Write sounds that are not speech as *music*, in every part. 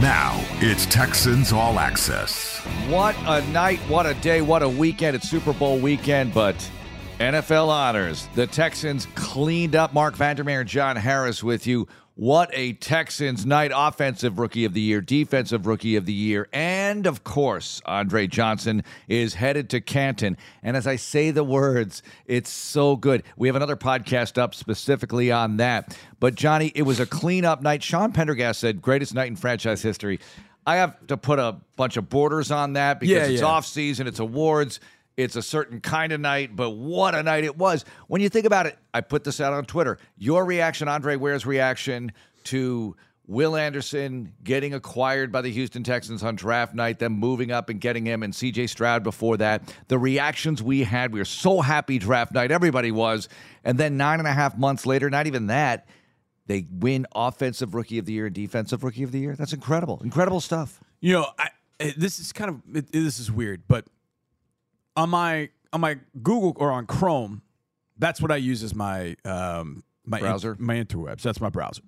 Now it's Texans All Access. What a night, what a day, what a weekend. It's Super Bowl weekend, but NFL honors. The Texans cleaned up Marc Vandermeer and John Harris with you. What a Texans night. Offensive rookie of the year, defensive rookie of the year, and of course, Andre Johnson is headed to Canton. And as I say the words, it's so good. We have another podcast up specifically on that. But Johnny, it was a cleanup night. Sean Pendergast said, greatest night in franchise history. I have to put a bunch of borders on that because Yeah, it's yeah. off season, it's awards, it's a certain kind of night, but what a night it was. When you think about it, I put this out on Twitter. Your reaction, Andre Ware's reaction to Will Anderson getting acquired by the Houston Texans on draft night, them moving up and getting him, and CJ Stroud before that. The reactions we had, we were so happy draft night, everybody was. And then nine and a half months later, not even that, they win Offensive Rookie of the Year and Defensive Rookie of the Year. That's incredible. Incredible stuff. You know, I, eh, this is kind of it, this is weird, but on my on my Google or on Chrome, that's what I use as my um my in- Browser? my interwebs. That's my browser.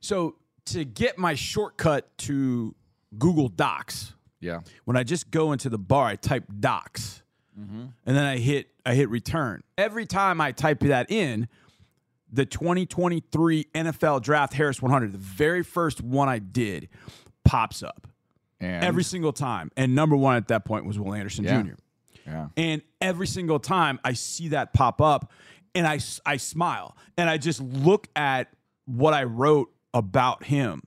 So to get my shortcut to Google Docs, Yeah. when I just go into the bar, I type Docs, and then I hit I hit return. Every time I type that in, the 2023 NFL Draft Harris 100, the very first one I did, pops up And every single time. And number one at that point was Will Anderson Yeah. Jr. Yeah. And every single time I see that pop up and I, I smile and I just look at what I wrote about him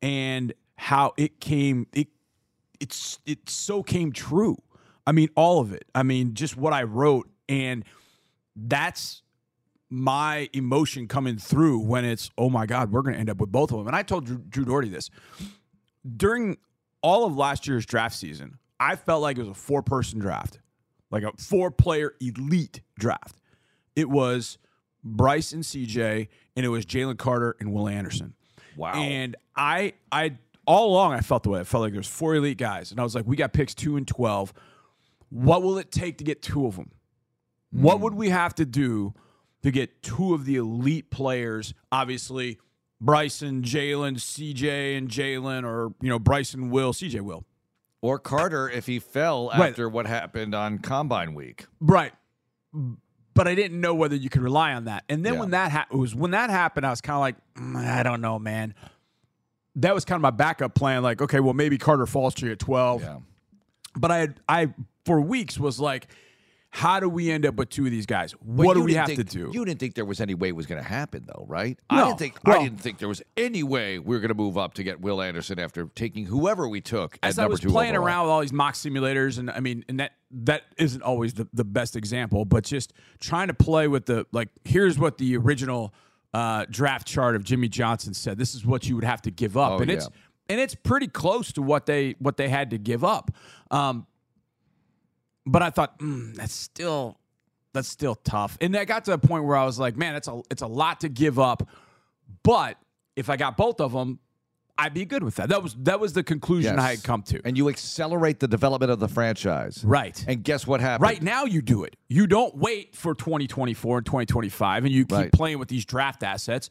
and how it came, it, it's, it so came true. I mean, all of it. I mean, just what I wrote. And that's my emotion coming through when it's, oh my God, we're going to end up with both of them. And I told Drew, Drew Dougherty this during all of last year's draft season, I felt like it was a four person draft, like a four player elite draft. It was Bryce and CJ, and it was Jalen Carter and Will Anderson. Wow. And I, I, all along, I felt the way. I felt like there's four elite guys, and I was like, we got picks two and twelve. What will it take to get two of them? What hmm. would we have to do to get two of the elite players? Obviously, Bryson, Jalen, CJ, and Jalen, or you know, Bryson will, CJ will. Or Carter if he fell Right. after what happened on Combine Week. Right. But I didn't know whether you could rely on that. And then Yeah. when that ha- was when that happened, I was kind of like, "Mm, I don't know, man. That was kind of my backup plan. Like, okay, well, maybe Carter falls to you at twelve. Yeah. But I, had, I for weeks was like, how do we end up with two of these guys? But what do we have think- to do? You didn't think there was any way it was going to happen, though, right? I No. didn't think. Well- I didn't think there was any way we were going to move up to get Will Anderson after taking whoever we took as I was playing overall. around with all these mock simulators, and I mean, and that that isn't always the, the best example, but just trying to play with the like, here's what the original uh, draft chart of Jimmy Johnson said. This is what you would have to give up, Oh, and it's and it's pretty close to what they what they had to give up. Um, but I thought mm, that's still that's still tough, and I got to a point where I was like, man, it's a it's a lot to give up, but if I got both of them. I'd be good with that. That was that was the conclusion I had come to. and you accelerate the development of the franchise, Right. And guess what happened? Right now, you do it. You don't wait for 2024 and 2025 and you keep Right. playing with these draft assets.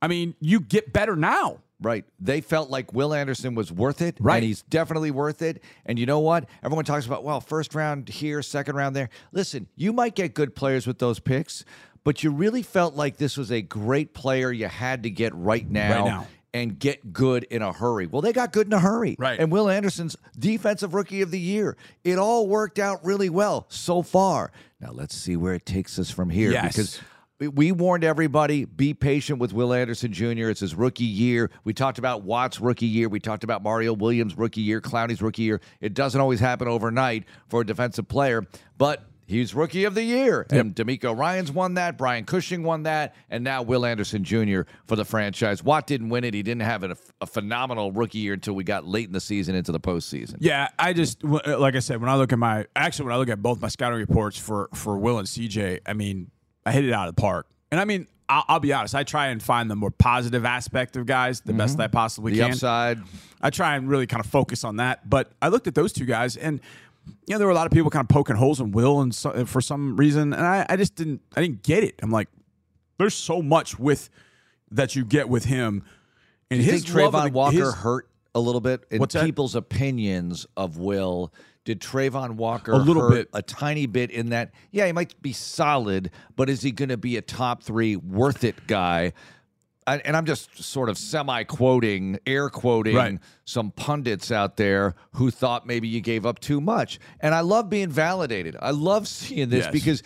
I mean, you get better now. Right. They felt like Will Anderson was worth it. Right. And he's definitely worth it. And you know what? Everyone talks about, well, first round here, second round there. Listen, you might get good players with those picks, but you really felt like this was a great player you had to get right now. Right now. And get good in a hurry. Well, they got good in a hurry. Right. And Will Anderson's defensive rookie of the year. It all worked out really well so far. Now let's see where it takes us from here. Yes. Because we- warned everybody be patient with Will Anderson Jr. It's his rookie year. We talked about Watt's rookie year. We talked about Mario Williams' rookie year, Clowney's rookie year. It doesn't always happen overnight for a defensive player, but he's rookie of the year. And DeMeco Ryans won that. Brian Cushing won that. And now Will Anderson Jr. for the franchise. Watt didn't win it. He didn't have a, a phenomenal rookie year until we got late in the season into the postseason. Yeah, I just like I said when I look at my actually when I look at both my scouting reports for for Will and CJ, I mean I hit it out of the park. And I mean I'll, I'll be honest, I try and find the more positive aspect of guys the best mm-hmm. that I possibly The can. upside. I try and really kind of focus on that. But I looked at those two guys, and you know there were a lot of people kind of poking holes in Will, and so, for some reason, and I, I just didn't, I didn't get it. I'm like, there's so much with that you get with him, And Do you his think Trayvon the- Walker his- hurt a little bit in What's that? people's opinions of Will? Did Trayvon Walker A little hurt bit. a tiny bit in that? Yeah, he might be solid, but is he going to be a top three worth it guy? I- And I'm just sort of semi quoting, air quoting Right. some pundits out there who thought maybe you gave up too much. And I love being validated. I love *laughs* seeing this Yes. because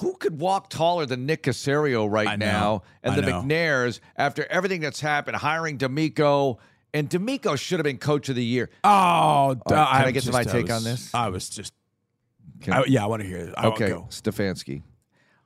who could walk taller than Nick Caserio right I know. now and I the know. McNairs after everything that's happened, hiring DeMeco? And DeMeco should have been coach of the year. Oh, can I I'm get to my take was- on this? I was just, I, yeah, I want to hear it. I okay, Go. Stefanski.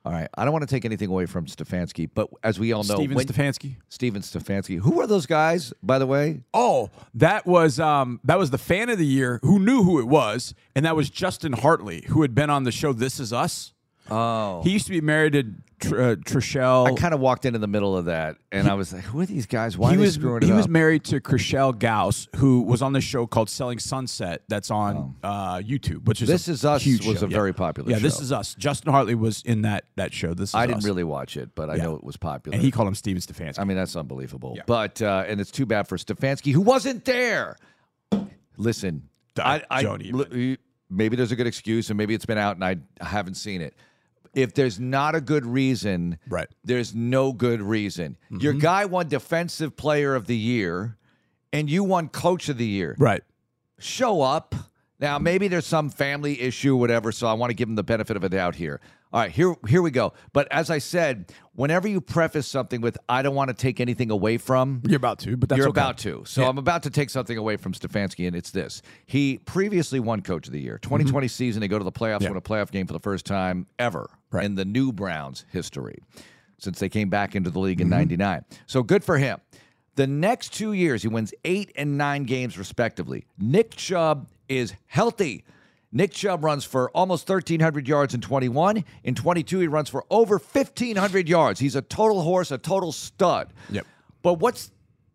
All right, I don't want to take anything away from Stefanski, but as we all know, Steven when- Stefanski. Steven Stefanski. Who are those guys, by the way? Oh, that was um that was the fan of the year who knew who it was, and that was Justin Hartley, who had been on the show This Is Us. Oh, He used to be married to Tr- uh, Trishelle. I kind of walked into the middle of that, and I was like, "Who are these guys? Why he are they was screwing it he up?" was married to Chrishell Stause, who was on the show called Selling Sunset. That's on uh, YouTube, which is Oh. This a Is Us huge was show. a Yeah. very popular Yeah, This show. is us. Justin Hartley was in that that show. This is I didn't Us. really watch it, but I know it was popular. and he called him Steven Stefanski. I mean, that's unbelievable. But uh, and it's too bad for Stefanski, who wasn't there. Listen, I I, I don't even. l- maybe there's a good excuse, and maybe it's been out, and I haven't seen it. If there's not a good reason, Right. Mm-hmm. There's no good reason. Your guy won Defensive Player of the Year, and you won Coach of the Year. right. Show up. Now, maybe there's some family issue, whatever. So I want to give him the benefit of a doubt here. All right, here, here we go. But as I said, whenever you preface something with "I don't want to take anything away from," You're about to, but that's you're okay. about to. So Yeah. I'm about to take something away from Stefanski, and it's this. He previously won Coach of the Year. 2020 season, they go to the playoffs, Mm-hmm. Yeah. win a playoff game for the first time ever Right. in the new Browns history since they came back into the league in Mm-hmm. 99. So good for him. The next two years, he wins eight and nine games, respectively. Nick Chubb is healthy. Nick Chubb runs for almost 1,300 yards in 21. In 22, he runs for over 1,500 yards. He's a total horse, a total stud. Yep. But what's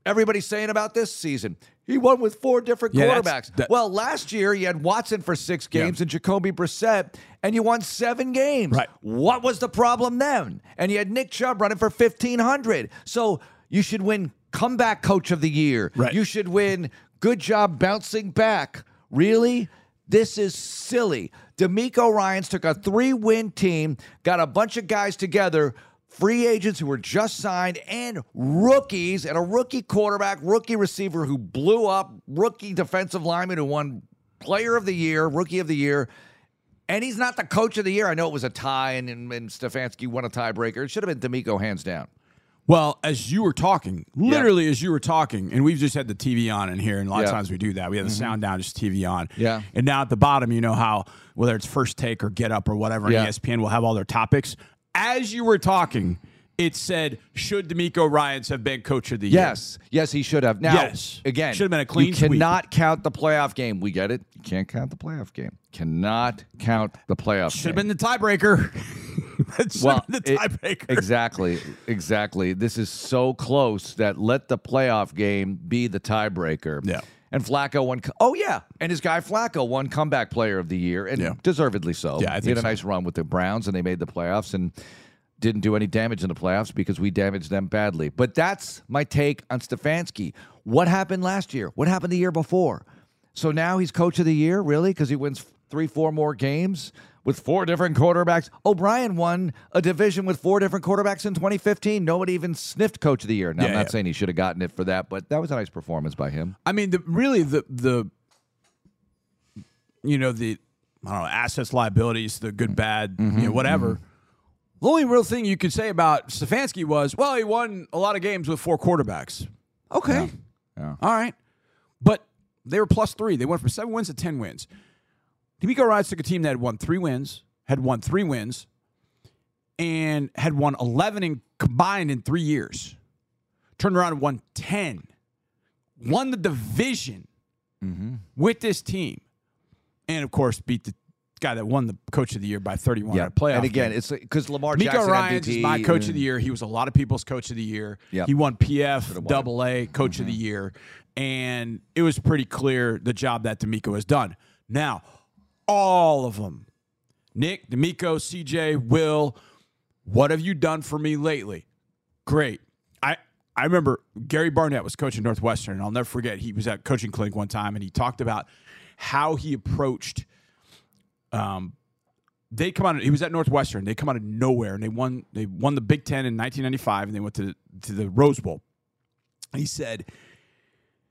everybody saying about this season? He won with four different Yeah, quarterbacks. that- well, last year you had Watson for six games and Jacoby Brissett, and you won seven games. Right. What was the problem then? And you had Nick Chubb running for fifteen hundred. So you should win comeback coach of the year. Right. You should win good job bouncing back. Really? This is silly. DeMeco Ryans took a three-win team, got a bunch of guys together, free agents who were just signed, and rookies, and a rookie quarterback, rookie receiver who blew up, rookie defensive lineman who won player of the year, rookie of the year. And he's not the coach of the year. I know it was a tie, and, and, and Stefanski won a tiebreaker. It should have been DeMeco hands down. Well, as you were talking, literally as you were talking, and we've just had the TV on in here, and a lot Yeah. of times we do that. We have the mm-hmm. sound down, just TV on. Yeah. And now at the bottom, you know how whether it's first take or get up or whatever, Yeah. ESPN will have all their topics. As you were talking, it said, "Should DeMeco Ryans have been coach of the year?" Yes, yes, he should have. Now, Yes. again, Should have been a clean You sweep. cannot count the playoff game. We get it. You can't count the playoff game. Cannot count the playoff. Should have been the tiebreaker. *laughs* *laughs* that well, the tiebreaker. exactly, exactly. This is so close that let the playoff game be the tiebreaker. Yeah. And Flacco won. Oh yeah, and his guy Flacco won comeback player of the year, and Yeah. deservedly so. Yeah, I he had a so. nice run with the Browns, and they made the playoffs, and didn't do any damage in the playoffs because we damaged them badly. But that's my take on Stefanski. What happened last year? What happened the year before? So now he's coach of the year, really? Because he wins three, four more games with four different quarterbacks. O'Brien won a division with four different quarterbacks in 2015. Nobody even sniffed coach of the year. Now, I'm not yeah. saying he should have gotten it for that, but that was a nice performance by him. I mean, the really the the you know the I don't know assets, liabilities, the good, bad, Mm-hmm, you know, whatever. The only real thing you could say about Stefanski was, well, he won a lot of games with four quarterbacks. Okay, Yeah. all right, but they were plus three. They went from seven wins to ten wins. DeMeco Ryans took a team that had won three wins, had won three wins, and had won eleven in combined in three years. Turned around and won ten. Won the division mm-hmm. with this team, and of course beat the guy that won the Coach of the Year by thirty-one. Yeah. at a playoff. and again, game. it's because Lamar Miko Jackson is my coach of the year. He was a lot of people's coach of the year. Yep. He won PF, double A, coach of the mm-hmm. year. And it was pretty clear the job that DeMeco has done. Now, all of them, Nick, DeMeco, CJ, Will, what have you done for me lately? Great. I I remember Gary Barnett was coaching Northwestern, and I'll never forget. He was at coaching clinic one time, and he talked about how he approached. Um, they come out. He was at Northwestern. They come out of nowhere, and they won. They won the Big Ten in 1995, and they went to the, to the Rose Bowl. He said,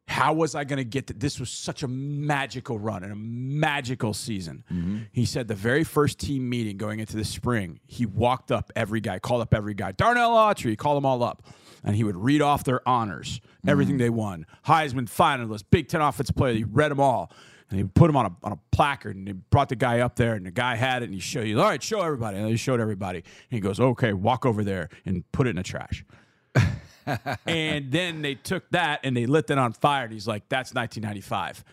"How was I going to get that? this? Was such a magical run and a magical season." Mm-hmm. He said the very first team meeting going into the spring, he walked up every guy, called up every guy. Darnell Autry, called them all up, and he would read off their honors, everything Mm-hmm. they won, Heisman finalist, Big Ten offensive player. He read them all. And he put them on a, on a placard and he brought the guy up there and the guy had it and he showed you, all right, show everybody. And he showed everybody. And he goes, okay, walk over there and put it in the trash. *laughs* and then they took that and they lit it on fire. And he's like, that's 1995.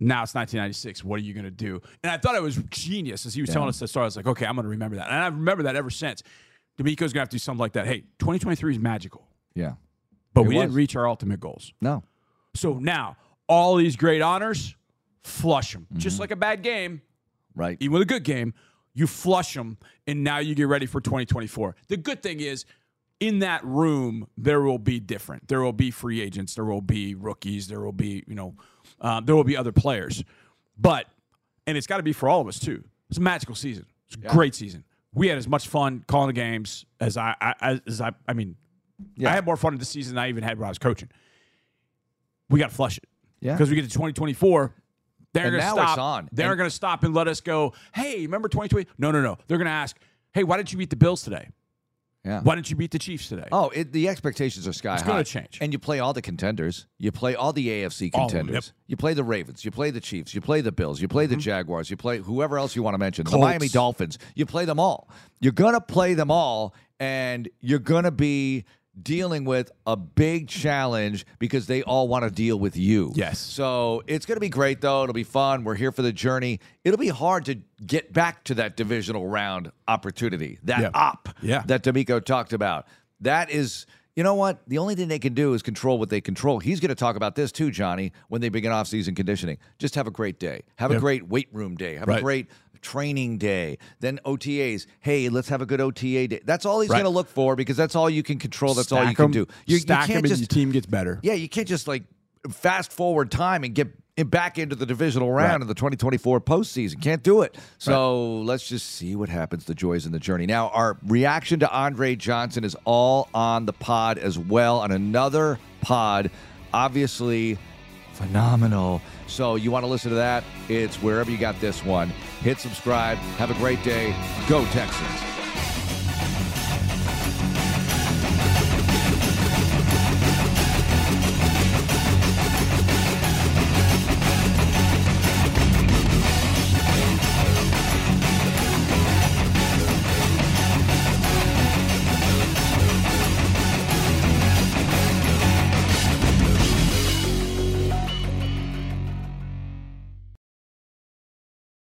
Now it's 1996. What are you going to do? And I thought it was genius as he was telling us the story. I was like, okay, I'm going to remember that. And I remember that ever since. DeMeco's going to have to do something like that. Hey, 2023 is magical, Yeah. but It we didn't reach our ultimate goals. No. So now all these great honors, flush them. Just mm-hmm. like a bad game, Right. even with a good game, you flush them, and now you get ready for 2024. The good thing is, in that room, there will be different. There will be free agents. There will be rookies. There will be, you know, um, there will be other players. But, and it's got to be for all of us too. It's a magical season. It's a great season. We had as much fun calling the games as I, I as I. I mean, Yeah. I had more fun in the season than I even had when I was coaching. We got to flush it. Yeah. Because we get to 2024, they're going to now stop. it's on. They're going to stop and let us go. Hey, remember 2020? No, no, no. They're going to ask, Hey, why didn't you beat the Bills today? Yeah. Why didn't you beat the Chiefs today? Oh, it, the expectations are sky It's high. It's gonna change. And you play all the contenders. You play all the AFC All of them, contenders. yep. You play the Ravens. You play the Chiefs. You play the Bills. You play the Jaguars. You play whoever else you want to mention. The Mm-hmm. Miami Dolphins. You play them all. You're going to play them all, and you're going to be dealing with a big challenge because they all want to deal with you. Yes. So it's going to be great, though. It'll be fun. We're here for the journey. It'll be hard to get back to that divisional round opportunity, that Yeah. op Yeah. that DeMeco talked about. That is, you know what? The only thing they can do is control what they control. He's going to talk about this too, Johnny, when they begin off-season conditioning. Just have a great day. Have a great weight room day. Have a great training day. Then OTAs. Hey, let's have a good OTA day. That's all he's Right. going to look for because that's all you can control. That's all you can do. You, you stack 'em can't and just your team gets better. yeah, you can't just like fast forward time and get back into the divisional round Right. of the 2024 postseason. Can't do it. So let's just see what happens. The joys in the journey. Now, our reaction to Andre Johnson is all on the pod as well, on another pod. Obviously, phenomenal. So you want to listen to that? It's wherever you got this one. Hit subscribe. Have a great day. Go Texans.